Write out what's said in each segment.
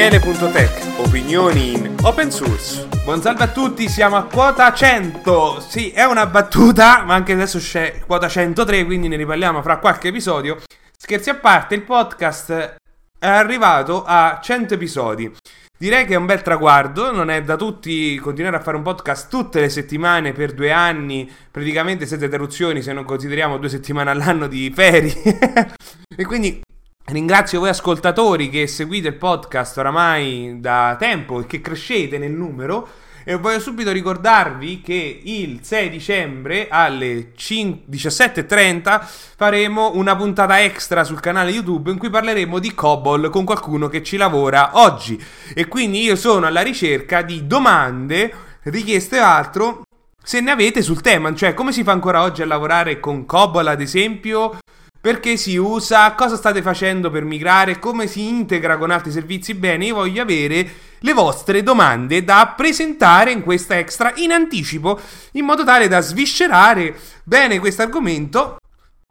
Daniele.tech, opinioni in open source. Buon salve a tutti, siamo a quota 100. Sì, è una battuta, ma anche adesso c'è quota 103, quindi ne riparliamo fra qualche episodio. Scherzi a parte, il podcast è arrivato a 100 episodi. Direi che è un bel traguardo, non è da tutti continuare a fare un podcast tutte le settimane per due anni, praticamente senza interruzioni se non consideriamo due settimane all'anno di ferie. e quindi Ringrazio voi ascoltatori che seguite il podcast oramai da tempo e che crescete nel numero. E voglio subito ricordarvi che il 6 dicembre alle 17.30 faremo una puntata extra sul canale YouTube in cui parleremo di COBOL con qualcuno che ci lavora oggi. E quindi io sono alla ricerca di domande, richieste o altro se ne avete sul tema, cioè come si fa ancora oggi a lavorare con COBOL ad esempio, perché si usa? Cosa state facendo per migrare? Come si integra con altri servizi? Bene, io voglio avere le vostre domande da presentare in questa extra in anticipo, in modo tale da sviscerare bene questo argomento.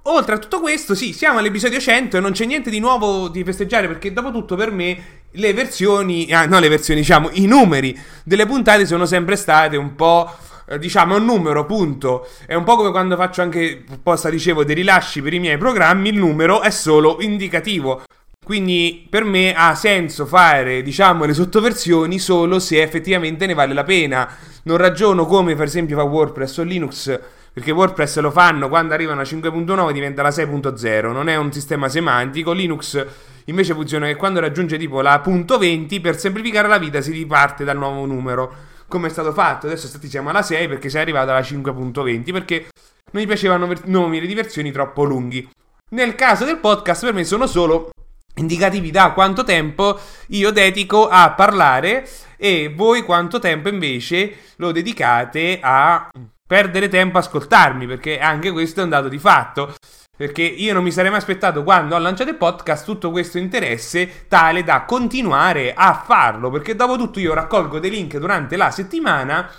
Oltre a tutto questo, sì, siamo all'episodio 100 e non c'è niente di nuovo di festeggiare perché dopo tutto per me le versioni, ah, no le versioni, diciamo, i numeri delle puntate sono sempre state un po' diciamo, è un numero, punto. È un po' come quando faccio anche, posta dicevo, dei rilasci per i miei programmi, il numero è solo indicativo. Quindi per me ha senso fare, diciamo, le sottoversioni solo se effettivamente ne vale la pena. Non ragiono come per esempio fa WordPress o Linux, perché WordPress lo fanno quando arrivano a 5.9 diventa la 6.0, non è un sistema semantico. Linux invece funziona che quando raggiunge tipo la punto .20 per semplificare la vita si riparte dal nuovo numero come è stato fatto. Adesso siamo alla 6 perché è arrivato alla 5.20 perché non gli piacevano ver- nomi di versioni troppo lunghi. Nel caso del podcast per me sono solo indicativi da quanto tempo io dedico a parlare e voi quanto tempo invece lo dedicate a perdere tempo a ascoltarmi perché anche questo è un dato di fatto. Perché io non mi sarei mai aspettato quando ho lanciato il podcast tutto questo interesse tale da continuare a farlo. Perché dopo tutto io raccolgo dei link durante la settimana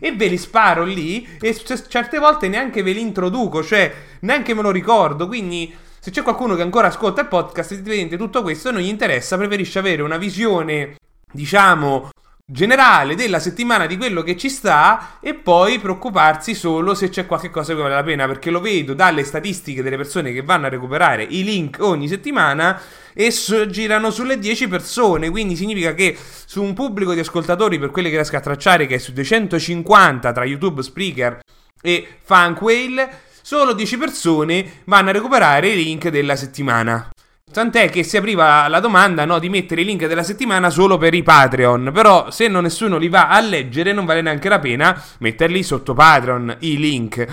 e ve li sparo lì e certe volte neanche ve li introduco, cioè neanche me lo ricordo. Quindi se c'è qualcuno che ancora ascolta il podcast, evidentemente tutto questo non gli interessa, preferisce avere una visione, diciamo, generale della settimana di quello che ci sta e poi preoccuparsi solo se c'è qualche cosa che vale la pena perché lo vedo dalle statistiche delle persone che vanno a recuperare i link ogni settimana e so, girano sulle 10 persone quindi significa che su un pubblico di ascoltatori per quelli che riesco a tracciare che è su 250 tra YouTube, Spreaker e Funkwhale solo 10 persone vanno a recuperare i link della settimana Tant'è che si apriva la domanda no, di mettere i link della settimana solo per i Patreon. Però se non nessuno li va a leggere non vale neanche la pena metterli sotto Patreon i link.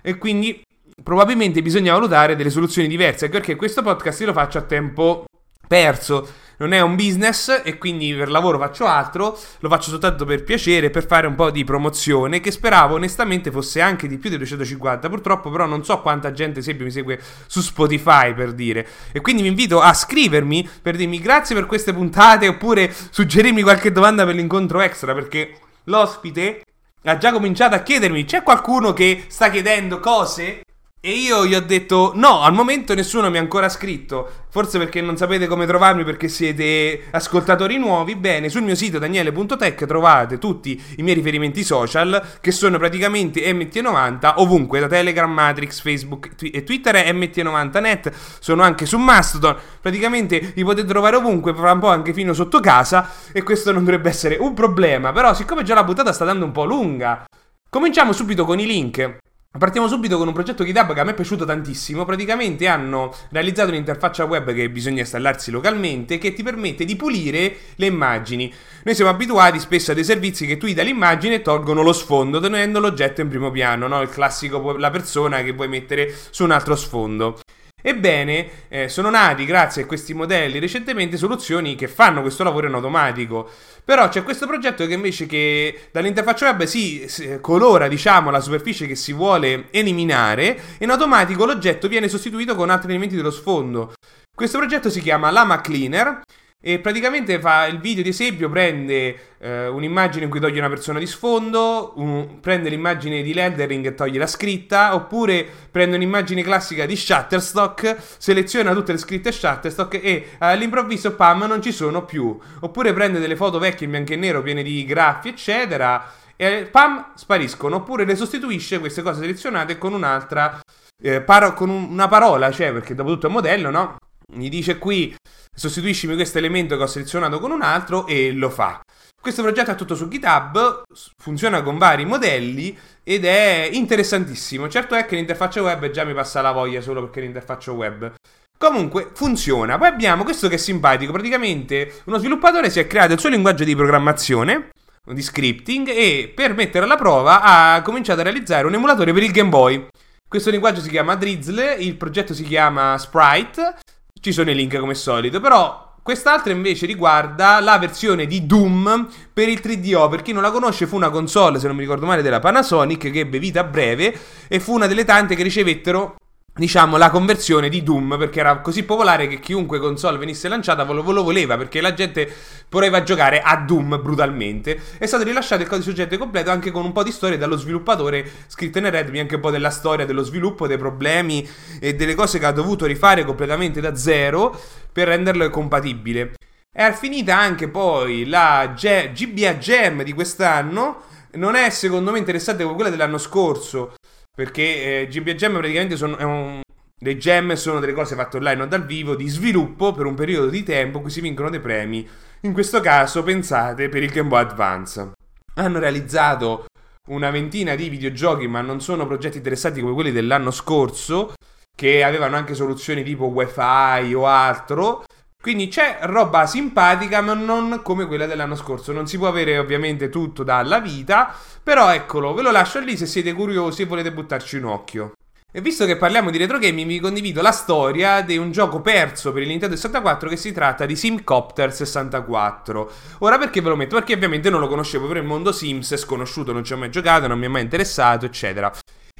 E quindi probabilmente bisogna valutare delle soluzioni diverse perché questo podcast io lo faccio a tempo perso non è un business e quindi per lavoro faccio altro, lo faccio soltanto per piacere, per fare un po' di promozione che speravo onestamente fosse anche di più di 250, purtroppo però non so quanta gente esempio mi segue su Spotify per dire e quindi vi invito a scrivermi per dirmi grazie per queste puntate oppure suggerirmi qualche domanda per l'incontro extra perché l'ospite ha già cominciato a chiedermi c'è qualcuno che sta chiedendo cose? E io gli ho detto no, al momento nessuno mi ha ancora scritto, forse perché non sapete come trovarmi perché siete ascoltatori nuovi. Bene, sul mio sito daniele.tech trovate tutti i miei riferimenti social che sono praticamente MT90 ovunque, da Telegram, Matrix, Facebook e Twitter è MT90net, sono anche su Mastodon, praticamente li potete trovare ovunque, fra un po' anche fino sotto casa e questo non dovrebbe essere un problema, però siccome già la puntata sta dando un po' lunga, cominciamo subito con i link. Partiamo subito con un progetto GitHub che a me è piaciuto tantissimo. Praticamente hanno realizzato un'interfaccia web che bisogna installarsi localmente che ti permette di pulire le immagini. Noi siamo abituati spesso a dei servizi che tu gli dai l'immagine e tolgono lo sfondo, tenendo l'oggetto in primo piano, no? Il classico la persona che puoi mettere su un altro sfondo. Ebbene, eh, sono nati grazie a questi modelli recentemente soluzioni che fanno questo lavoro in automatico. Però c'è questo progetto che invece che dall'interfaccia web si, colora, diciamo, la superficie che si vuole eliminare e in automatico l'oggetto viene sostituito con altri elementi dello sfondo. Questo progetto si chiama Lama Cleaner E praticamente fa il video di esempio, prende eh, un'immagine in cui toglie una persona di sfondo, un, prende l'immagine di lettering e toglie la scritta, oppure prende un'immagine classica di Shutterstock, seleziona tutte le scritte Shutterstock e eh, all'improvviso, pam, non ci sono più. Oppure prende delle foto vecchie in bianco e nero piene di graffi, eccetera, e pam, spariscono. Oppure le sostituisce queste cose selezionate con un'altra, eh, paro- con un, una parola, cioè, perché dopo tutto è un modello, no? Gli dice qui sostituiscimi questo elemento che ho selezionato con un altro e lo fa. Questo progetto è tutto su GitHub, funziona con vari modelli ed è interessantissimo. Certo è che l'interfaccia web già mi passa la voglia solo perché l'interfaccia web. Comunque funziona. Poi abbiamo questo che è simpatico. Praticamente uno sviluppatore si è creato il suo linguaggio di programmazione, di scripting, e per mettere alla prova ha cominciato a realizzare un emulatore per il Game Boy. Questo linguaggio si chiama Drizzle, il progetto si chiama Sprite ci sono i link come solito, però Quest'altra invece riguarda la versione di Doom per il 3DO. Per chi non la conosce, fu una console, se non mi ricordo male, della Panasonic che ebbe vita breve e fu una delle tante che ricevettero diciamo, la conversione di Doom, perché era così popolare che chiunque console venisse lanciata lo, lo voleva, perché la gente voleva giocare a Doom brutalmente. È stato rilasciato il codice oggetto completo anche con un po' di storie dallo sviluppatore, scritte nel Redmi, anche un po' della storia, dello sviluppo, dei problemi e delle cose che ha dovuto rifare completamente da zero per renderlo compatibile. È finita anche poi la GBA Gem di quest'anno, non è secondo me interessante come quella dell'anno scorso, perché eh, GBA Gem praticamente sono, un, le gem sono delle cose fatte online o dal vivo di sviluppo per un periodo di tempo in cui si vincono dei premi. In questo caso, pensate, per il Game Boy Advance. Hanno realizzato una ventina di videogiochi, ma non sono progetti interessanti come quelli dell'anno scorso, che avevano anche soluzioni tipo Wi-Fi o altro. Quindi c'è roba simpatica, ma non come quella dell'anno scorso. Non si può avere ovviamente tutto dalla vita, però eccolo, ve lo lascio lì se siete curiosi e volete buttarci un occhio. E visto che parliamo di retro gaming, vi condivido la storia di un gioco perso per il Nintendo 64 che si tratta di Simcopter 64. Ora perché ve lo metto? Perché ovviamente non lo conoscevo, per il mondo Sims è sconosciuto, non ci ho mai giocato, non mi è mai interessato, eccetera.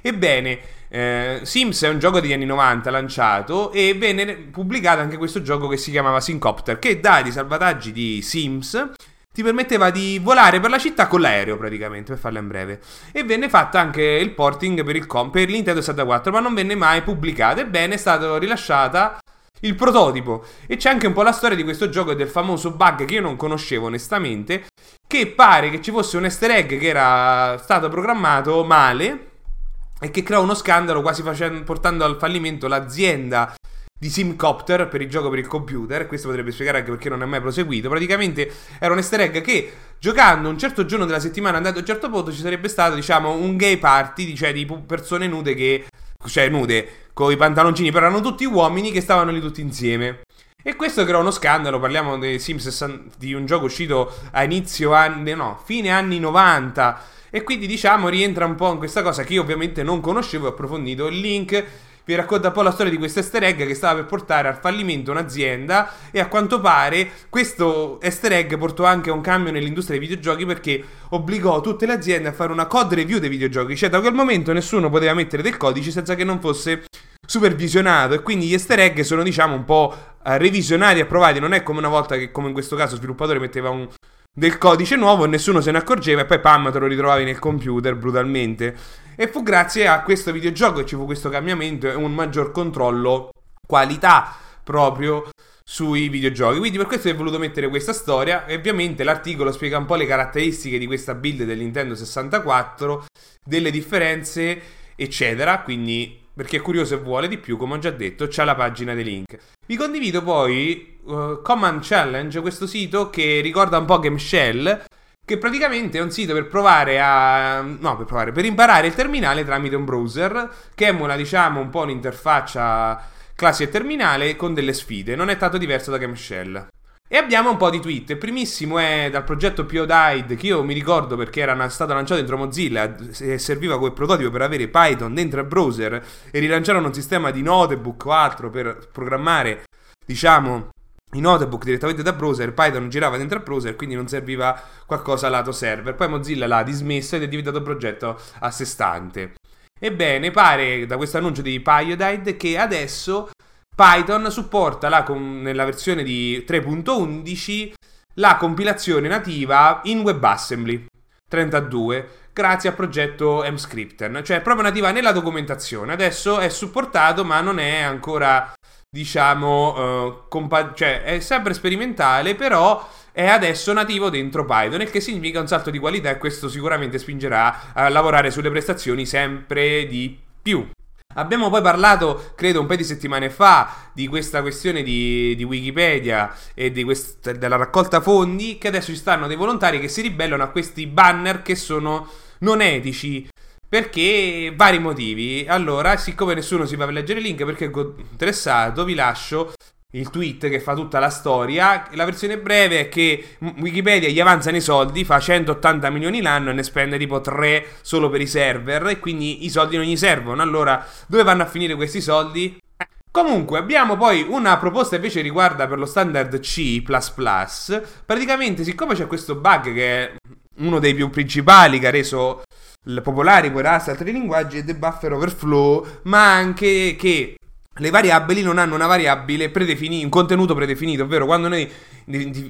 Ebbene, eh, Sims è un gioco degli anni 90 lanciato e venne pubblicato anche questo gioco che si chiamava Simcopter, che dai i salvataggi di Sims ti permetteva di volare per la città con l'aereo praticamente, per farla in breve. E venne fatto anche il porting per, il com- per l'Nintendo 64, ma non venne mai pubblicato. Ebbene, è stato rilasciata il prototipo. E c'è anche un po' la storia di questo gioco e del famoso bug che io non conoscevo onestamente, che pare che ci fosse un easter egg che era stato programmato male e che creò uno scandalo quasi facendo, portando al fallimento l'azienda di Simcopter per il gioco per il computer. Questo potrebbe spiegare anche perché non è mai proseguito. Praticamente era un easter egg che giocando un certo giorno della settimana andato a un certo punto ci sarebbe stato, diciamo, un gay party, cioè di persone nude che cioè nude con i pantaloncini, però erano tutti uomini che stavano lì tutti insieme. E questo creò uno scandalo, parliamo dei Sims di un gioco uscito a inizio anni, no, fine anni 90. E quindi diciamo rientra un po' in questa cosa che io ovviamente non conoscevo e ho approfondito. Il link vi racconta un po' la storia di questo easter egg che stava per portare al fallimento un'azienda e a quanto pare questo easter egg portò anche a un cambio nell'industria dei videogiochi perché obbligò tutte le aziende a fare una code review dei videogiochi, cioè da quel momento nessuno poteva mettere del codice senza che non fosse supervisionato e quindi gli easter egg sono diciamo un po' eh, revisionati e approvati, non è come una volta che come in questo caso lo sviluppatore metteva un del codice nuovo e nessuno se ne accorgeva e poi pam te lo ritrovavi nel computer brutalmente. E fu grazie a questo videogioco che ci fu questo cambiamento e un maggior controllo qualità proprio sui videogiochi. Quindi per questo ho voluto mettere questa storia e ovviamente l'articolo spiega un po' le caratteristiche di questa build del Nintendo 64, delle differenze, eccetera. Quindi per chi è curioso e vuole di più, come ho già detto, c'è la pagina dei link. Vi condivido poi uh, Command Challenge, questo sito che ricorda un po' Game Shell, che praticamente è un sito per provare a... no, per provare, per imparare il terminale tramite un browser, che emula, diciamo, un po' un'interfaccia classe terminale con delle sfide. Non è tanto diverso da Game Shell. E abbiamo un po' di tweet. Il primissimo è dal progetto PODIDE, che io mi ricordo perché era stato lanciato dentro Mozilla e serviva come prototipo per avere Python dentro il browser e rilanciarono un sistema di notebook o altro per programmare, diciamo, i notebook direttamente da browser. Python girava dentro il browser, quindi non serviva qualcosa lato server. Poi Mozilla l'ha dismesso ed è diventato un progetto a sé stante. Ebbene, pare da questo annuncio di Pyodide che adesso Python supporta la, nella versione di 3.11 la compilazione nativa in WebAssembly 32 grazie al progetto MScripten, cioè è proprio nativa nella documentazione. Adesso è supportato, ma non è ancora, diciamo, uh, compa- cioè è sempre sperimentale, però è adesso nativo dentro Python, il che significa un salto di qualità e questo sicuramente spingerà a lavorare sulle prestazioni sempre di più. Abbiamo poi parlato, credo, un paio di settimane fa di questa questione di, di Wikipedia e di quest- della raccolta fondi, che adesso ci stanno dei volontari che si ribellano a questi banner che sono non etici. Perché vari motivi. Allora, siccome nessuno si va a leggere il link perché è interessato, vi lascio il tweet che fa tutta la storia. La versione breve è che Wikipedia gli avanzano i soldi, fa 180 milioni l'anno e ne spende tipo 3 solo per i server e quindi i soldi non gli servono. Allora, dove vanno a finire questi soldi? Comunque, abbiamo poi una proposta invece riguarda per lo standard C++. Praticamente, siccome c'è questo bug che è uno dei più principali che ha reso popolari poi Rust e altri linguaggi è the buffer overflow, ma anche che le variabili non hanno una variabile predefinita, un contenuto predefinito, ovvero quando noi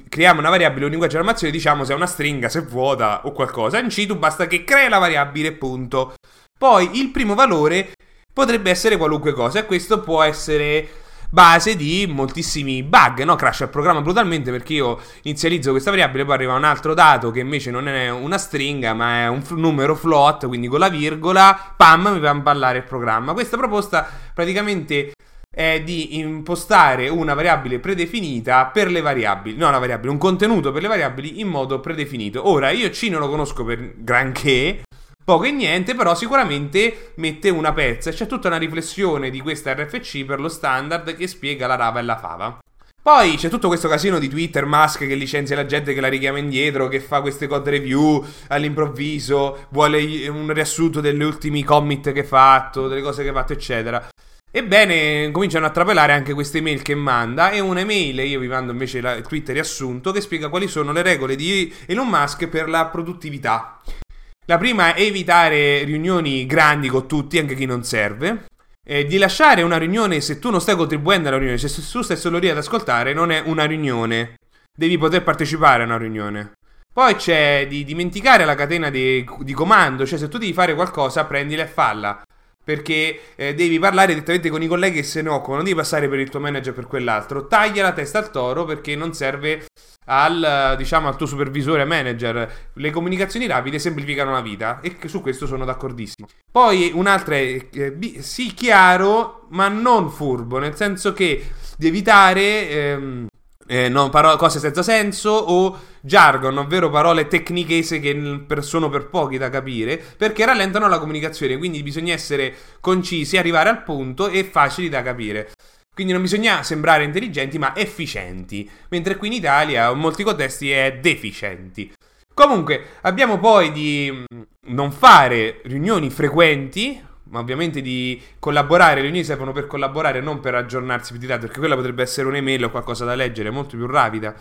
creiamo una variabile o un linguaggio di armazione diciamo se è una stringa, se è vuota o qualcosa. In C tu basta che crei la variabile, punto. Poi il primo valore potrebbe essere qualunque cosa e questo può essere base di moltissimi bug, no? Crash il programma brutalmente perché io inizializzo questa variabile, poi arriva un altro dato che invece non è una stringa, ma è un f- numero float, quindi con la virgola, pam, mi fa impallare il programma. Questa proposta praticamente è di impostare una variabile predefinita per le variabili, no una variabile, un contenuto per le variabili in modo predefinito. Ora, io C non lo conosco per granché, poco e niente, però sicuramente mette una pezza. C'è tutta una riflessione di questa RFC per lo standard che spiega la rava e la fava. Poi c'è tutto questo casino di Twitter, Musk che licenzia la gente che la richiama indietro, che fa queste code review all'improvviso, vuole un riassunto degli ultimi commit che ha fatto, delle cose che ha fatto, eccetera. Ebbene, cominciano a trapelare anche queste email che manda e un'email, io vi mando invece il Twitter riassunto, che spiega quali sono le regole di Elon Musk per la produttività. La prima è evitare riunioni grandi con tutti, anche chi non serve. Eh, di lasciare una riunione se tu non stai contribuendo alla riunione, se tu stai solo lì ad ascoltare, non è una riunione. Devi poter partecipare a una riunione. Poi c'è di dimenticare la catena di, di comando, cioè se tu devi fare qualcosa, prendila e falla perché eh, devi parlare direttamente con i colleghi che se occupano, non devi passare per il tuo manager per quell'altro. Taglia la testa al toro perché non serve al, diciamo, al tuo supervisore manager. Le comunicazioni rapide semplificano la vita e su questo sono d'accordissimo. Poi un'altra è eh, sì chiaro, ma non furbo, nel senso che di evitare ehm, eh, no, paro- cose senza senso o jargon, ovvero parole tecnichese che sono per pochi da capire, perché rallentano la comunicazione, quindi bisogna essere concisi, arrivare al punto e facili da capire. Quindi non bisogna sembrare intelligenti, ma efficienti. Mentre qui in Italia, in molti contesti, è deficienti. Comunque, abbiamo poi di mm, non fare riunioni frequenti, ma ovviamente di collaborare. Le riunioni servono per collaborare, non per aggiornarsi più di tanto, perché quella potrebbe essere un'email o qualcosa da leggere, molto più rapida.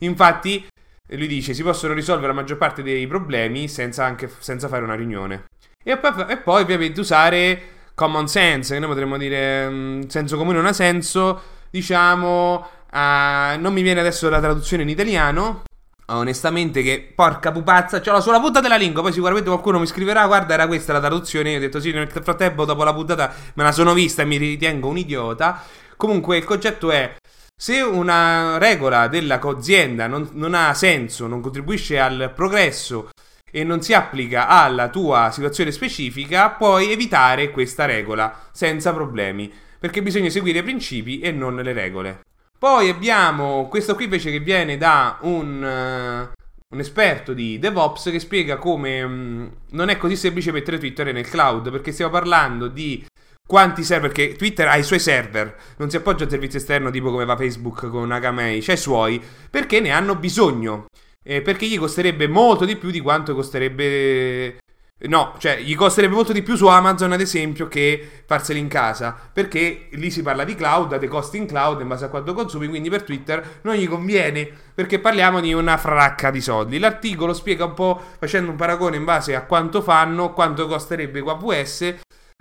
Infatti, lui dice, si possono risolvere la maggior parte dei problemi senza, anche, senza fare una riunione. E poi, e poi ovviamente usare common sense, che noi potremmo dire um, senso comune non ha senso, diciamo, uh, non mi viene adesso la traduzione in italiano, onestamente che porca pupazza, c'ho la sola punta della lingua, poi sicuramente qualcuno mi scriverà, guarda era questa la traduzione, io ho detto sì, nel frattempo dopo la puntata me la sono vista e mi ritengo un idiota. Comunque il concetto è se una regola della cozienda non, non ha senso, non contribuisce al progresso e non si applica alla tua situazione specifica, puoi evitare questa regola senza problemi, perché bisogna seguire i principi e non le regole. Poi abbiamo questo qui invece che viene da un, uh, un esperto di DevOps che spiega come um, non è così semplice mettere Twitter nel cloud, perché stiamo parlando di quanti server, perché Twitter ha i suoi server, non si appoggia al servizio esterno tipo come va Facebook con Akamai, c'ha i suoi, perché ne hanno bisogno eh, perché gli costerebbe molto di più di quanto costerebbe... No, cioè gli costerebbe molto di più su Amazon ad esempio che farseli in casa, perché lì si parla di cloud, dei costi in cloud in base a quanto consumi, quindi per Twitter non gli conviene, perché parliamo di una fracca di soldi. L'articolo spiega un po', facendo un paragone in base a quanto fanno, quanto costerebbe qua AWS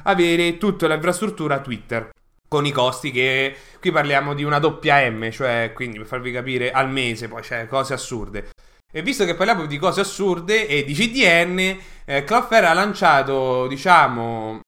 avere tutta l'infrastruttura Twitter. con i costi che qui parliamo di una doppia M, cioè quindi per farvi capire al mese, poi c'è cose assurde. E visto che parliamo di cose assurde e di CDN, eh, Cloudflare ha lanciato, diciamo,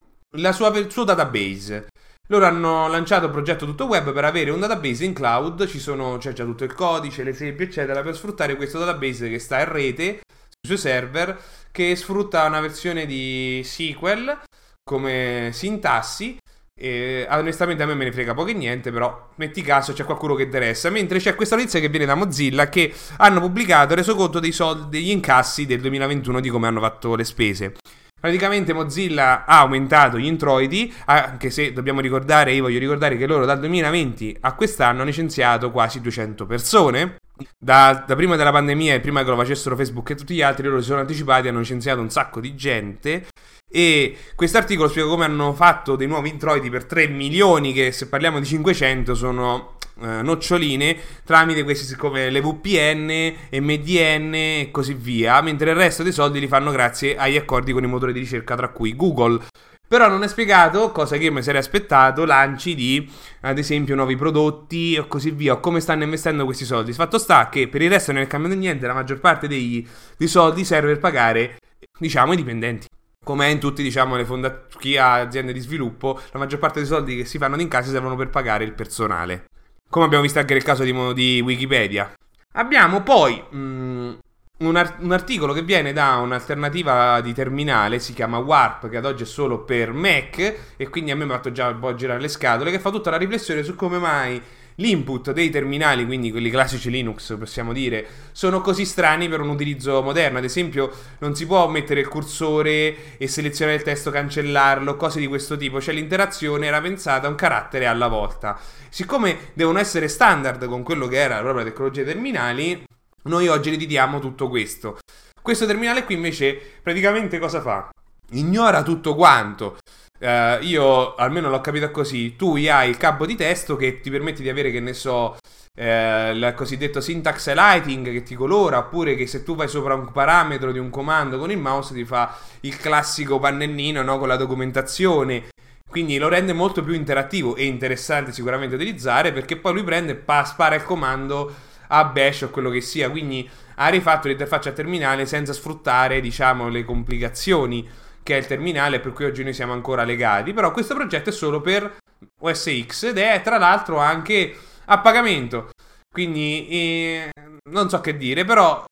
sua, il suo database. Loro hanno lanciato un progetto tutto web per avere un database in cloud, c'è già tutto il codice, l'esempio, eccetera, per sfruttare questo database che sta in rete sui suoi server, che sfrutta una versione di SQL come sintassi e onestamente a me me ne frega poco e niente, però metti caso c'è qualcuno che interessa. Mentre c'è questa notizia che viene da Mozilla che hanno pubblicato il resoconto dei soldi, degli incassi del 2021 di come hanno fatto le spese. Praticamente Mozilla ha aumentato gli introiti, anche se dobbiamo ricordare, io voglio ricordare che loro dal 2020 a quest'anno hanno licenziato quasi 200 persone. Da, da, prima della pandemia e prima che lo facessero Facebook e tutti gli altri, loro si sono anticipati, hanno licenziato un sacco di gente. E quest'articolo spiega come hanno fatto dei nuovi introiti per 3 milioni, che se parliamo di 500 sono eh, noccioline, tramite questi come le VPN, MDN e così via, mentre il resto dei soldi li fanno grazie agli accordi con i motori di ricerca, tra cui Google. Però non è spiegato, cosa che mi sarei aspettato, lanci di, ad esempio, nuovi prodotti o così via, o come stanno investendo questi soldi. Fatto sta che per il resto non è cambiato niente, la maggior parte dei, dei soldi serve per pagare, diciamo, i dipendenti come in tutti, diciamo, le fonda- chi ha aziende di sviluppo, la maggior parte dei soldi che si fanno in casa servono per pagare il personale. Come abbiamo visto anche nel caso di, di Wikipedia. Abbiamo poi mh, mm, un, art- un, articolo che viene da un'alternativa di terminale, si chiama Warp, che ad oggi è solo per Mac, e quindi a me mi ha fatto già un po' girare le scatole, che fa tutta la riflessione su come mai l'input dei terminali, quindi quelli classici Linux possiamo dire, sono così strani per un utilizzo moderno. Ad esempio, non si può mettere il cursore e selezionare il testo, cancellarlo, cose di questo tipo. Cioè l'interazione era pensata un carattere alla volta. Siccome devono essere standard con quello che era proprio la tecnologia dei terminali, noi oggi ereditiamo tutto questo. Questo terminale qui invece praticamente cosa fa? Ignora tutto quanto. Uh, io almeno l'ho capito così. Tu hai il capo di testo che ti permette di avere, che ne so, eh, il cosiddetto syntax lighting che ti colora, oppure che se tu vai sopra un parametro di un comando con il mouse ti fa il classico pannellino no, con la documentazione. Quindi lo rende molto più interattivo e interessante sicuramente utilizzare perché poi lui prende e pa- spara il comando a bash o quello che sia. Quindi ha rifatto l'interfaccia terminale senza sfruttare, diciamo, le complicazioni che è il terminale per cui oggi noi siamo ancora legati, però questo progetto è solo per OS X ed è tra l'altro anche a pagamento. Quindi eh, non so che dire, però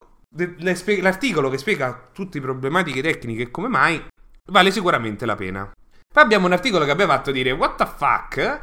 l'articolo che spiega tutte le problematiche tecniche e come mai vale sicuramente la pena. Poi abbiamo un articolo che abbia fatto dire What the fuck?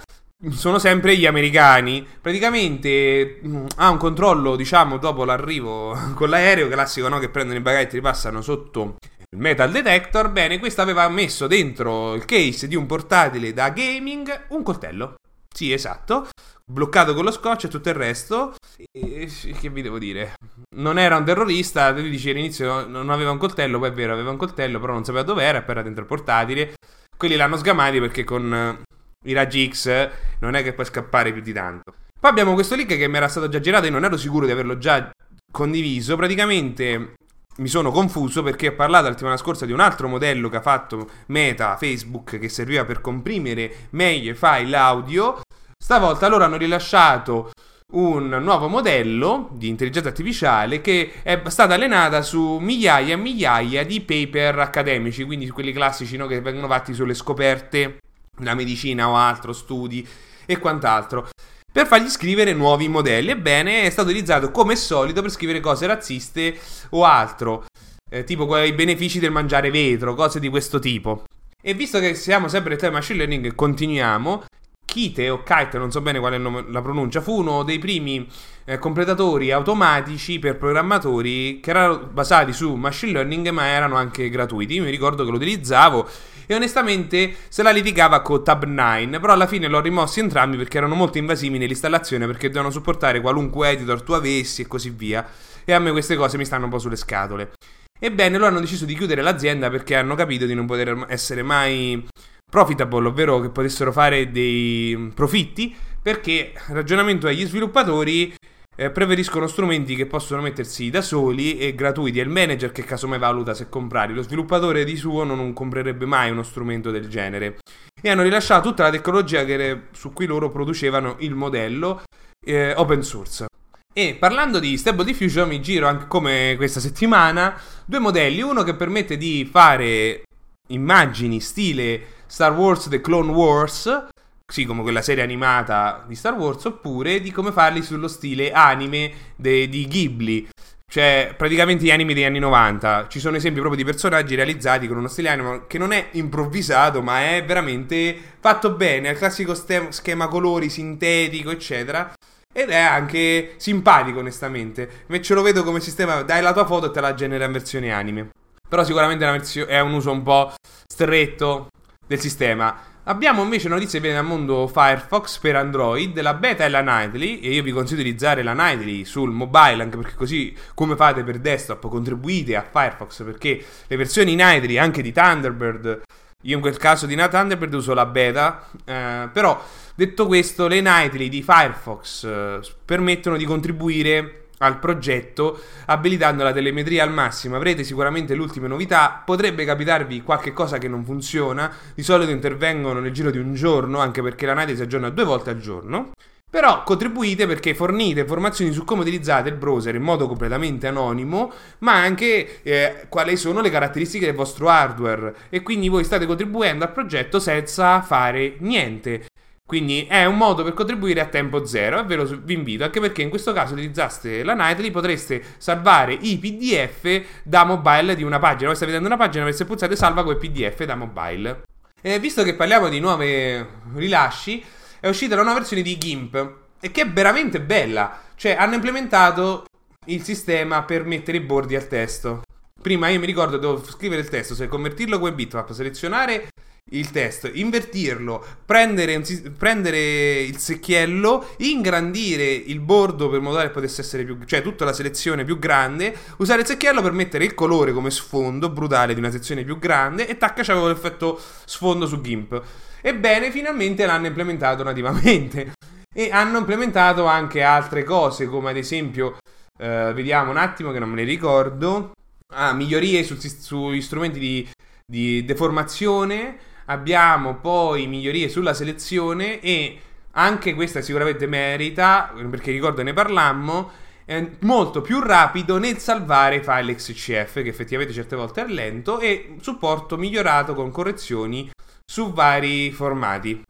Sono sempre gli americani. Praticamente mm, ha un controllo, diciamo, dopo l'arrivo con l'aereo classico, no? Che prendono i bagagli e ripassano sotto il metal detector, bene, questo aveva messo dentro il case di un portatile da gaming un coltello. Sì, esatto. Bloccato con lo scotch e tutto il resto. E, che vi devo dire? Non era un terrorista. Lui dice all'inizio non aveva un coltello. Poi è vero, aveva un coltello, però non sapeva dove era. Era dentro il portatile. Quelli l'hanno sgamati perché con uh, i raggi X non è che puoi scappare più di tanto. Poi abbiamo questo link che mi era stato già girato e non ero sicuro di averlo già condiviso. Praticamente mi sono confuso perché ho parlato la settimana scorsa di un altro modello che ha fatto Meta, Facebook, che serviva per comprimere meglio i file audio. Stavolta loro hanno rilasciato un nuovo modello di intelligenza artificiale che è stata allenata su migliaia e migliaia di paper accademici, quindi quelli classici no, che vengono fatti sulle scoperte della medicina o altro, studi e quant'altro per fargli scrivere nuovi modelli. Ebbene, è stato utilizzato come solito per scrivere cose razziste o altro, eh, tipo i benefici del mangiare vetro, cose di questo tipo. E visto che siamo sempre nel tema machine learning, continuiamo. Kite o Kite, non so bene qual è nome, la pronuncia, fu uno dei primi eh, completatori automatici per programmatori che erano basati su machine learning ma erano anche gratuiti. Io mi ricordo che lo utilizzavo e onestamente se la litigava con Tab9, però alla fine l'ho rimossi entrambi perché erano molto invasivi nell'installazione perché dovevano supportare qualunque editor tu avessi e così via. E a me queste cose mi stanno un po' sulle scatole. Ebbene, loro hanno deciso di chiudere l'azienda perché hanno capito di non poter essere mai profitable, ovvero che potessero fare dei profitti, perché ragionamento agli sviluppatori eh, preferiscono strumenti che possono mettersi da soli e gratuiti. È il manager che casomai valuta se comprare. Lo sviluppatore di suo non comprerebbe mai uno strumento del genere. e hanno rilasciato tutta la tecnologia che, su cui loro producevano il modello eh, open source. E parlando di Stable Diffusion mi giro anche come questa settimana due modelli, uno che permette di fare immagini stile Star Wars The Clone Wars, sì come quella serie animata di Star Wars, oppure di come farli sullo stile anime de- di Ghibli. Cioè, praticamente gli anime degli anni 90. Ci sono esempi proprio di personaggi realizzati con uno stile anime che non è improvvisato, ma è veramente fatto bene. È il classico stem- schema colori sintetico, eccetera. Ed è anche simpatico, onestamente. Invece lo vedo come sistema, dai la tua foto e te la genera in versione anime. Però sicuramente è un uso un po' stretto del sistema. Abbiamo invece notizie che viene dal mondo Firefox per Android, la beta è la Nightly e io vi consiglio di utilizzare la Nightly sul mobile anche perché così come fate per desktop contribuite a Firefox perché le versioni Nightly anche di Thunderbird, io in quel caso di Thunderbird uso la beta, eh, però detto questo le Nightly di Firefox eh, permettono di contribuire al progetto abilitando la telemetria al massimo. Avrete sicuramente le ultime novità, potrebbe capitarvi qualche cosa che non funziona, di solito intervengono nel giro di un giorno, anche perché la l'analisi si aggiorna due volte al giorno. Però contribuite perché fornite informazioni su come utilizzate il browser in modo completamente anonimo, ma anche eh, quali sono le caratteristiche del vostro hardware e quindi voi state contribuendo al progetto senza fare niente. Quindi è un modo per contribuire a tempo zero, e ve lo vi invito, anche perché in questo caso utilizzaste la Nightly potreste salvare i PDF da mobile di una pagina. Voi state vedendo una pagina, se pulsate salva quel PDF da mobile. E visto che parliamo di nuovi rilasci, è uscita la nuova versione di GIMP, e che è veramente bella. Cioè, hanno implementato il sistema per mettere i bordi al testo. Prima io mi ricordo dovevo scrivere il testo, se convertirlo come bitmap, selezionare il testo, invertirlo, prendere, un, prendere, il secchiello, ingrandire il bordo per modo che potesse essere più, cioè tutta la selezione più grande, usare il secchiello per mettere il colore come sfondo brutale di una sezione più grande e tacca c'avevo l'effetto sfondo su GIMP. Ebbene, finalmente l'hanno implementato nativamente. E hanno implementato anche altre cose, come ad esempio, eh, vediamo un attimo che non me ne ricordo. Ah, migliorie su, sugli strumenti di, di deformazione Abbiamo poi migliorie sulla selezione e anche questa sicuramente merita, perché ricordo ne parlammo, è molto più rapido nel salvare file XCF, che effettivamente certe volte è lento, e supporto migliorato con correzioni su vari formati.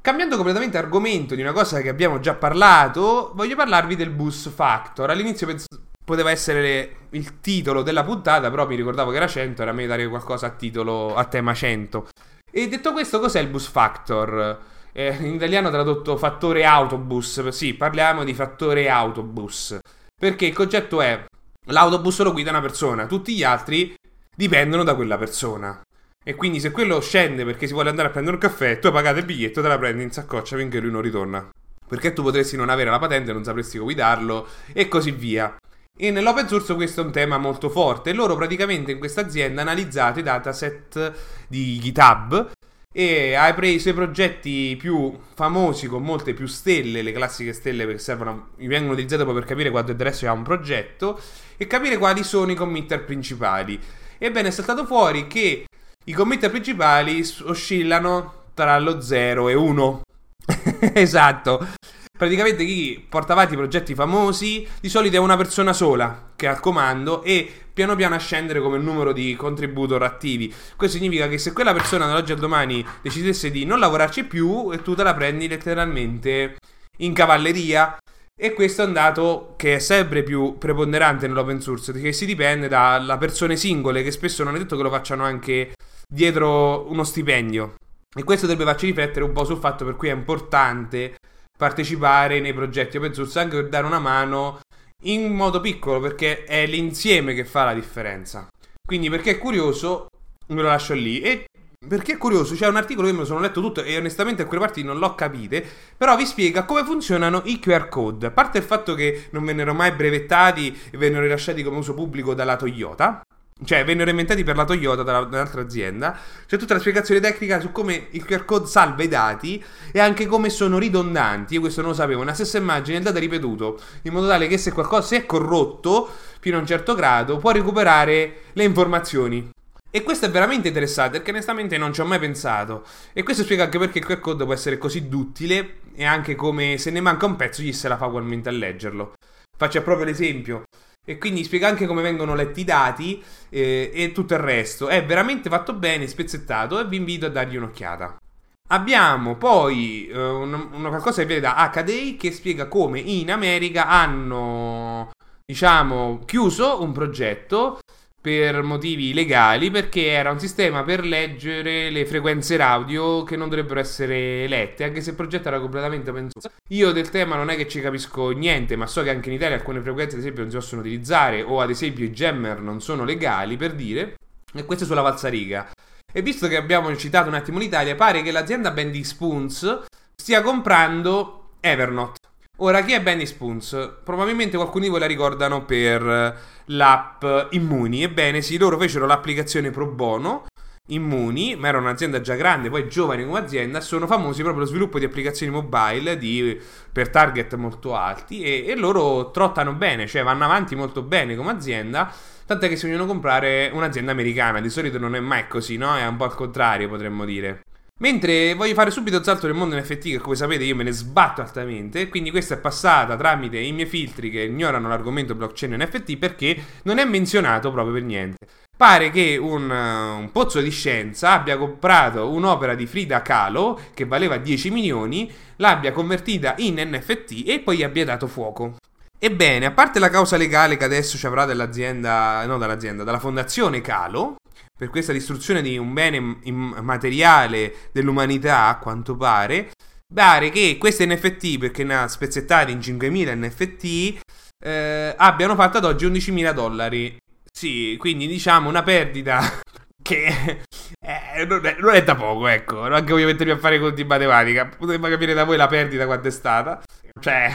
Cambiando completamente argomento di una cosa che abbiamo già parlato, voglio parlarvi del bus factor. All'inizio pens- poteva essere il titolo della puntata, però mi ricordavo che era 100, era meglio dare qualcosa a titolo a tema 100. E detto questo, cos'è il bus factor? Eh, in italiano tradotto fattore autobus. Sì, parliamo di fattore autobus. Perché il concetto è l'autobus lo guida una persona, tutti gli altri dipendono da quella persona. E quindi se quello scende perché si vuole andare a prendere un caffè, tu hai pagato il biglietto, te la prendi in saccoccia finché lui non ritorna. Perché tu potresti non avere la patente, non sapresti guidarlo e così via. E nell'open source questo è un tema molto forte. Loro praticamente in questa azienda hanno i dataset di GitHub e hai preso i progetti più famosi con molte più stelle, le classiche stelle che servono, vengono utilizzate proprio per capire quanto interesse ha un progetto e capire quali sono i committer principali. Ebbene è saltato fuori che i committer principali oscillano tra lo 0 e 1. esatto. Praticamente chi porta avanti progetti famosi di solito è una persona sola che ha il comando e piano piano a scendere come numero di contributor attivi. Questo significa che se quella persona dall'oggi al domani decidesse di non lavorarci più, tu te la prendi letteralmente in cavalleria. E questo è un dato che è sempre più preponderante nell'open source, perché si dipende dalle persone singole, che spesso non è detto che lo facciano anche dietro uno stipendio. E questo dovrebbe farci riflettere un po' sul fatto per cui è importante partecipare nei progetti open source anche per dare una mano in modo piccolo perché è l'insieme che fa la differenza. Quindi perché è curioso me lo lascio lì e perché è curioso, c'è un articolo che me lo sono letto tutto e onestamente alcune parti non l'ho capite, però vi spiega come funzionano i QR code. A parte il fatto che non vennero mai brevettati e vennero rilasciati come uso pubblico dalla Toyota, cioè vennero inventati per la Toyota da un'altra azienda. C'è tutta la spiegazione tecnica su come il QR code salva i dati e anche come sono ridondanti. Io questo non lo sapevo. Una stessa immagine, il dato è ripetuto in modo tale che se qualcosa è corrotto fino a un certo grado può recuperare le informazioni. E questo è veramente interessante perché onestamente non ci ho mai pensato. E questo spiega anche perché il QR code può essere così duttile e anche come se ne manca un pezzo gli se la fa ugualmente a leggerlo. Faccio proprio l'esempio. E quindi spiega anche come vengono letti i dati eh, e tutto il resto. È veramente fatto bene, spezzettato e vi invito a dargli un'occhiata. Abbiamo poi eh, una, una qualcosa che viene da HDI che spiega come in America hanno, diciamo, chiuso un progetto per motivi legali perché era un sistema per leggere le frequenze radio che non dovrebbero essere lette, anche se il progetto era completamente open. Io del tema non è che ci capisco niente, ma so che anche in Italia alcune frequenze ad esempio non si possono utilizzare o ad esempio i jammer non sono legali per dire, e questo sulla falsariga. E visto che abbiamo citato un attimo l'Italia, pare che l'azienda Bendy Spoons stia comprando Evernote. Ora, chi è Benny Spoons? Probabilmente qualcuno di voi la ricordano per l'app Immuni. Ebbene, sì, loro fecero l'applicazione pro bono Immuni, ma era un'azienda già grande, poi giovane come azienda, sono famosi proprio per lo sviluppo di applicazioni mobile di, per target molto alti e, e, loro trottano bene, cioè vanno avanti molto bene come azienda, tant'è che si vogliono comprare un'azienda americana, di solito non è mai così, no? È un po' al contrario, potremmo dire. Mentre voglio fare subito il salto nel mondo NFT, che come sapete io me ne sbatto altamente, quindi questa è passata tramite i miei filtri che ignorano l'argomento blockchain NFT perché non è menzionato proprio per niente. Pare che un, un, pozzo di scienza abbia comprato un'opera di Frida Kahlo che valeva 10 milioni, l'abbia convertita in NFT e poi abbia dato fuoco. Ebbene, a parte la causa legale che adesso ci avrà dall'azienda, no dall'azienda, dalla fondazione Kahlo, per questa distruzione di un bene immateriale dell'umanità, a quanto pare, pare che questi NFT, perché ne ha spezzettati in 5.000 NFT, eh, abbiano fatto ad oggi 11.000 dollari. Sì, quindi diciamo una perdita che eh, non, è, non, è, da poco, ecco. Non anche voglio mettermi a fare conti in matematica. Potrebbe capire da voi la perdita quanto è stata. Cioè,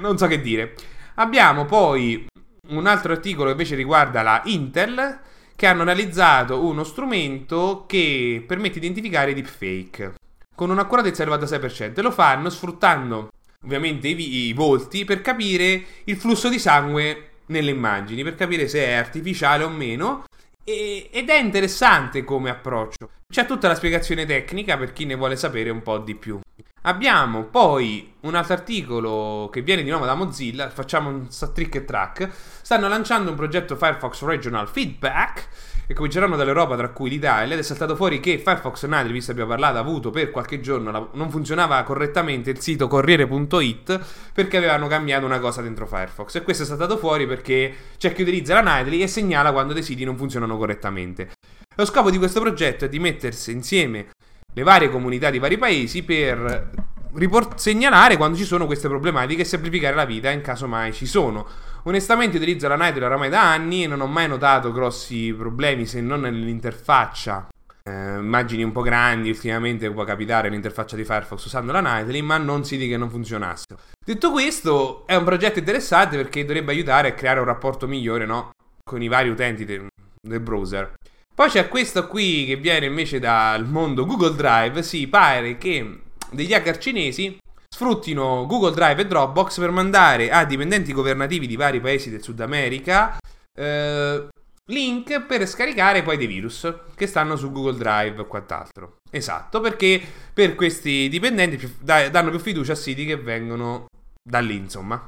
non so che dire. Abbiamo poi un altro articolo che invece riguarda la Intel che hanno analizzato uno strumento che permette di identificare i deepfake con un'accuratezza elevata al 6%. Lo fanno sfruttando ovviamente i, i volti per capire il flusso di sangue nelle immagini, per capire se è artificiale o meno. E, ed è interessante come approccio. C'è tutta la spiegazione tecnica per chi ne vuole sapere un po' di più. Abbiamo poi un altro articolo che viene di nuovo da Mozilla, facciamo un trick e track. Stanno lanciando un progetto Firefox Regional Feedback che cominceranno dall'Europa, tra cui l'Italia, ed è saltato fuori che Firefox Nitro, visto che abbiamo parlato, ha avuto per qualche giorno la, non funzionava correttamente il sito Corriere.it perché avevano cambiato una cosa dentro Firefox. E questo è saltato fuori perché c'è chi utilizza la Nightly e segnala quando dei siti non funzionano correttamente. Lo scopo di questo progetto è di mettersi insieme le varie comunità di vari paesi per riport- segnalare quando ci sono queste problematiche e semplificare la vita in caso mai ci sono. Onestamente utilizzo la Nightel oramai da anni e non ho mai notato grossi problemi se non nell'interfaccia. Eh, immagini un po' grandi, ultimamente può capitare l'interfaccia di Firefox usando la Nightly, ma non si dica che non funzionassero. Detto questo, è un progetto interessante perché dovrebbe aiutare a creare un rapporto migliore no? con i vari utenti de- del browser. Poi c'è questo qui che viene invece dal mondo Google Drive. Sì, pare che degli hacker cinesi sfruttino Google Drive e Dropbox per mandare a dipendenti governativi di vari paesi del Sud America eh, link per scaricare poi dei virus che stanno su Google Drive e quant'altro. Esatto, perché per questi dipendenti danno più fiducia a siti che vengono da lì, insomma.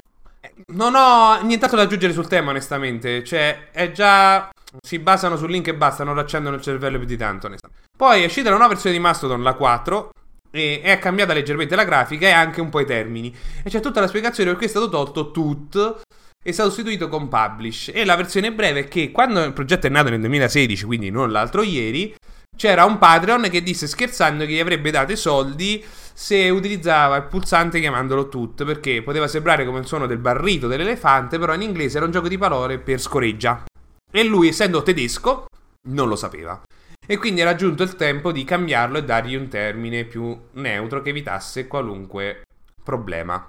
Non ho nient'altro da aggiungere sul tema, onestamente. Cioè, è già si basano sul link e basta, non accendono il cervello più di tanto. Poi è uscita la nuova versione di Mastodon, la 4, e è cambiata leggermente la grafica e anche un po' i termini. E c'è tutta la spiegazione perché è stato tolto tut e sostituito con publish. E la versione breve è che quando il progetto è nato nel 2016, quindi non l'altro ieri, c'era un Patreon che disse scherzando che gli avrebbe dato i soldi se utilizzava il pulsante chiamandolo tut, perché poteva sembrare come il suono del barrito dell'elefante, però in inglese era un gioco di parole per scoreggia. E lui, essendo tedesco, non lo sapeva. E quindi era giunto il tempo di cambiarlo e dargli un termine più neutro che evitasse qualunque problema.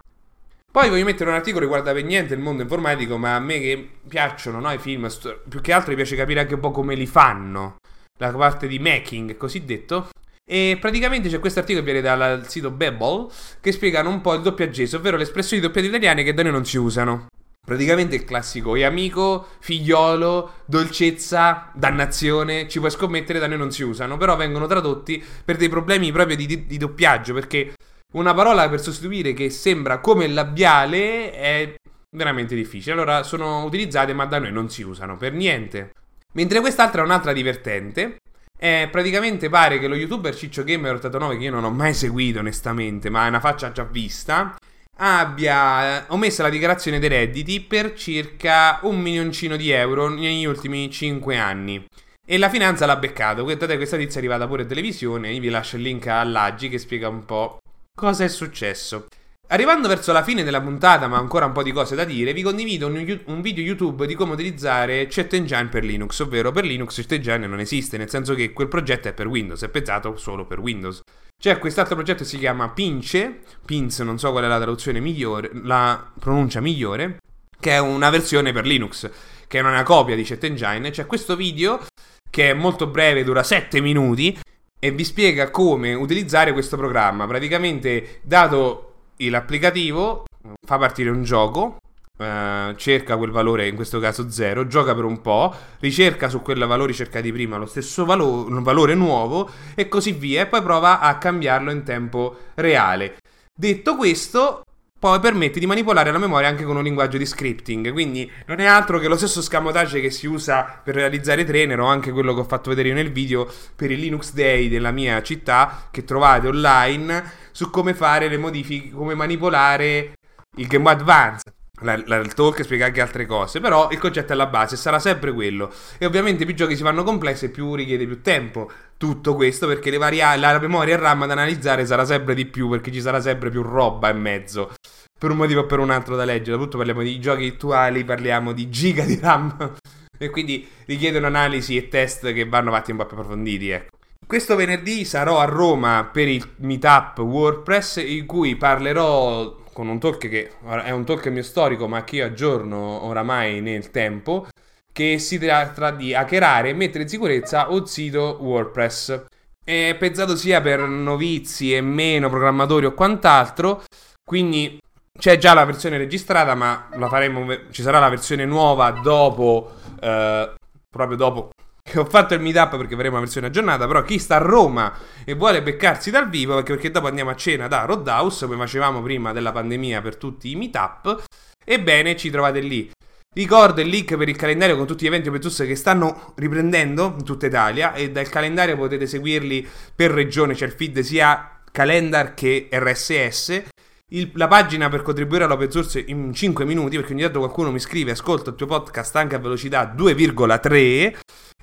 Poi voglio mettere un articolo che riguarda per niente il mondo informatico, ma a me che piacciono no, i film, più che altro mi piace capire anche un po' come li fanno, la parte di making cosiddetto. E praticamente c'è questo articolo che viene dal sito Babel che spiegano un po' il doppiaggese, ovvero le espressioni doppiate italiane che da noi non si usano. Praticamente il classico e amico, figliolo, dolcezza, dannazione, ci puoi scommettere, da noi non si usano, però vengono tradotti per dei problemi proprio di, di, di doppiaggio, perché una parola per sostituire che sembra come labiale è veramente difficile. Allora sono utilizzate ma da noi non si usano per niente. Mentre quest'altra è un'altra divertente. Eh, praticamente pare che lo youtuber Ciccio Gamer 89, che io non ho mai seguito onestamente, ma è una faccia già vista, abbia omesso la dichiarazione dei redditi per circa un milioncino di euro negli ultimi 5 anni. E la finanza l'ha beccato. Questa notizia è arrivata pure in televisione. Io vi lascio il link all'Aggi che spiega un po' cosa è successo. Arrivando verso la fine della puntata, ma ancora un po' di cose da dire, vi condivido un, un, video YouTube di come utilizzare Chat Engine per Linux, ovvero per Linux Chat Engine non esiste, nel senso che quel progetto è per Windows, è pensato solo per Windows. C'è quest'altro progetto che si chiama Pince, Pins non so qual è la traduzione migliore, la pronuncia migliore, che è una versione per Linux, che è una copia di Chat Engine. C'è questo video che è molto breve, dura 7 minuti, e vi spiega come utilizzare questo programma. Praticamente, dato l'applicativo fa partire un gioco, eh, cerca quel valore, in questo caso 0, gioca per un po', ricerca su quel valore cercati prima lo stesso valo- valore nuovo e così via, e poi prova a cambiarlo in tempo reale. Detto questo, poi permette di manipolare la memoria anche con un linguaggio di scripting. Quindi non è altro che lo stesso scamotage che si usa per realizzare trainer o anche quello che ho fatto vedere nel video per il Linux Day della mia città che trovate online su come fare le modifiche, come manipolare il Game Boy Advance. La, la, il talk spiega anche altre cose, però il concetto è la base, sarà sempre quello. E ovviamente più giochi si fanno complessi, più richiede più tempo tutto questo, perché variabili, la memoria RAM da analizzare sarà sempre di più, perché ci sarà sempre più roba in mezzo. Per un motivo o per un altro da leggere. Soprattutto parliamo di giochi attuali, parliamo di giga di RAM. e quindi richiedono analisi e test che vanno fatti un po' più approfonditi, ecco. Questo venerdì sarò a Roma per il meetup WordPress in cui parlerò con un talk che è un talk mio storico ma che io aggiorno oramai nel tempo che si tratta di hackerare e mettere in sicurezza un sito WordPress. È pensato sia per novizi e meno programmatori o quant'altro, quindi c'è già la versione registrata, ma faremo, ci sarà la versione nuova dopo, eh, proprio dopo che ho fatto il meetup perché faremo una versione aggiornata, però chi sta a Roma e vuole beccarsi dal vivo, perché, perché dopo andiamo a cena da Roadhouse, come facevamo prima della pandemia per tutti i meetup, ebbene ci trovate lì. Ricordo il link per il calendario con tutti gli eventi open source che stanno riprendendo in tutta Italia e dal calendario potete seguirli per regione, c'è il feed sia calendar che RSS. Il, la pagina per contribuire all'open source in 5 minuti, perché ogni tanto qualcuno mi scrive, ascolta il tuo podcast anche a velocità 2,3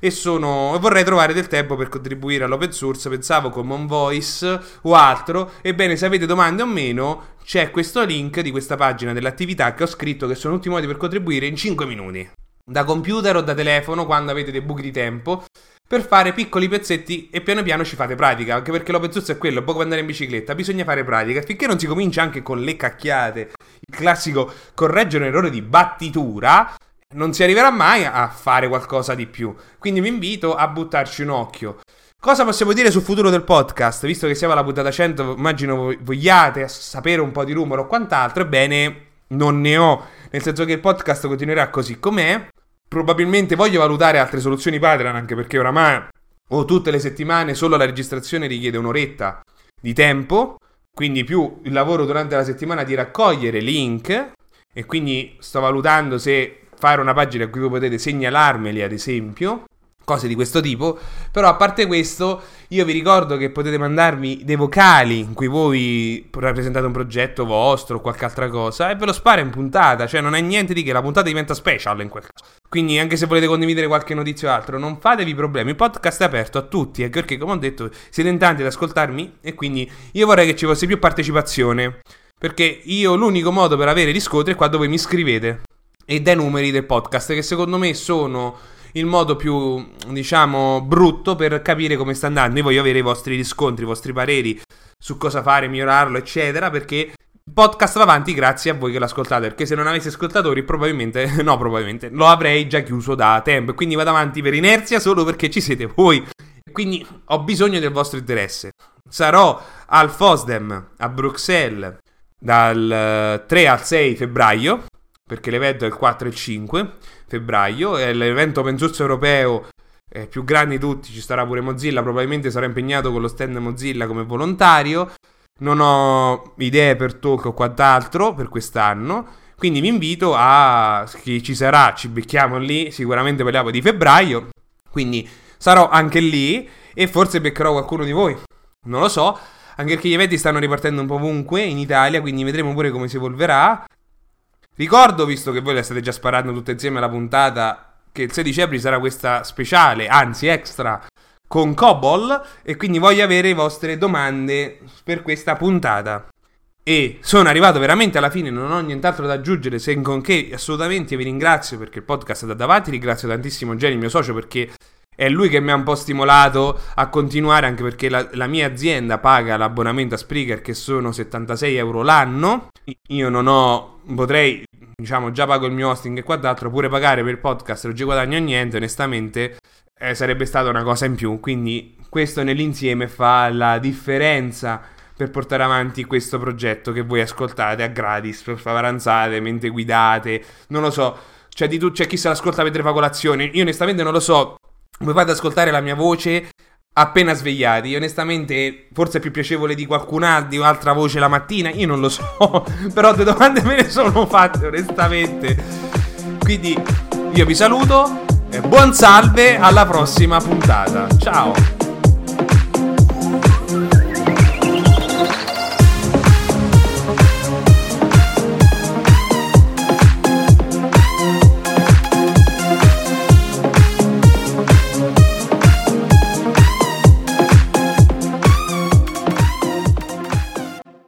e sono vorrei trovare del tempo per contribuire all'open source, pensavo con Monvoice o altro. Ebbene, se avete domande o meno, c'è questo link di questa pagina dell'attività che ho scritto che sono tutti i modi per contribuire in 5 minuti. Da computer o da telefono quando avete dei buchi di tempo per fare piccoli pezzetti e piano piano ci fate pratica, anche perché l'open source è quello, poco andare in bicicletta, bisogna fare pratica, finché non si comincia anche con le cacchiate, il classico correggere un errore di battitura, non si arriverà mai a fare qualcosa di più. Quindi vi invito a buttarci un occhio. Cosa possiamo dire sul futuro del podcast? Visto che siamo alla puntata 100, immagino vogliate sapere un po' di rumore o quant'altro. Ebbene, non ne ho. Nel senso che il podcast continuerà così com'è. Probabilmente voglio valutare altre soluzioni Patreon, anche perché oramai o tutte le settimane solo la registrazione richiede un'oretta di tempo. Quindi più il lavoro durante la settimana di raccogliere link. E quindi sto valutando se fare una pagina in cui voi potete segnalarmeli, ad esempio, cose di questo tipo. Però a parte questo, io vi ricordo che potete mandarmi dei vocali in cui voi rappresentate un progetto vostro o qualche altra cosa e ve lo sparo in puntata, cioè non è niente di che, la puntata diventa special in quel caso. Quindi anche se volete condividere qualche notizia o altro, non fatevi problemi, il podcast è aperto a tutti, anche perché come ho detto siete in tanti ad ascoltarmi e quindi io vorrei che ci fosse più partecipazione. Perché io l'unico modo per avere riscontri è quando voi mi scrivete e dai numeri del podcast, che secondo me sono il modo più, diciamo, brutto per capire come sta andando. Io voglio avere i vostri riscontri, i vostri pareri su cosa fare, migliorarlo, eccetera, perché il podcast va avanti grazie a voi che l'ascoltate, perché se non avessi ascoltatori probabilmente, no probabilmente, lo avrei già chiuso da tempo, quindi vado avanti per inerzia solo perché ci siete voi. Quindi ho bisogno del vostro interesse. Sarò al FOSDEM a Bruxelles dal 3 al 6 febbraio perché l'evento è il 4 e il 5 febbraio, è l'evento open source europeo eh, più grande di tutti, ci sarà pure Mozilla, probabilmente sarà impegnato con lo stand Mozilla come volontario, non ho idee per talk o quant'altro per quest'anno, quindi vi invito a chi ci sarà, ci becchiamo lì, sicuramente parliamo di febbraio, quindi sarò anche lì e forse beccherò qualcuno di voi, non lo so. Anche perché gli eventi stanno ripartendo un po' ovunque in Italia, quindi vedremo pure come si evolverà. Ricordo, visto che voi la state già sparando tutte insieme alla puntata, che il 16 aprile sarà questa speciale, anzi extra, con Cobol e quindi voglio avere le vostre domande per questa puntata. E sono arrivato veramente alla fine, non ho nient'altro da aggiungere se con che assolutamente vi ringrazio perché il podcast è da davanti, ringrazio tantissimo il mio socio, perché è lui che mi ha un po' stimolato a continuare anche perché la, la, mia azienda paga l'abbonamento a Spreaker che sono 76 euro l'anno. Io non ho, potrei diciamo, già pago il mio hosting e quant'altro, pure pagare per il podcast non ci guadagno niente, onestamente eh, sarebbe stata una cosa in più. Quindi questo nell'insieme fa la differenza per portare avanti questo progetto che voi ascoltate a gratis, per favoranzate, mentre guidate, non lo so. C'è, di tu- c'è chi se l'ascolta mentre fa colazione. Io onestamente non lo so. Come fate ascoltare la mia voce appena svegliati. Onestamente, forse è più piacevole di qualcun altro, di un'altra voce la mattina. Io non lo so. Però due domande me ne sono fatte, onestamente. Quindi io vi saluto. E buon salve alla prossima puntata. Ciao.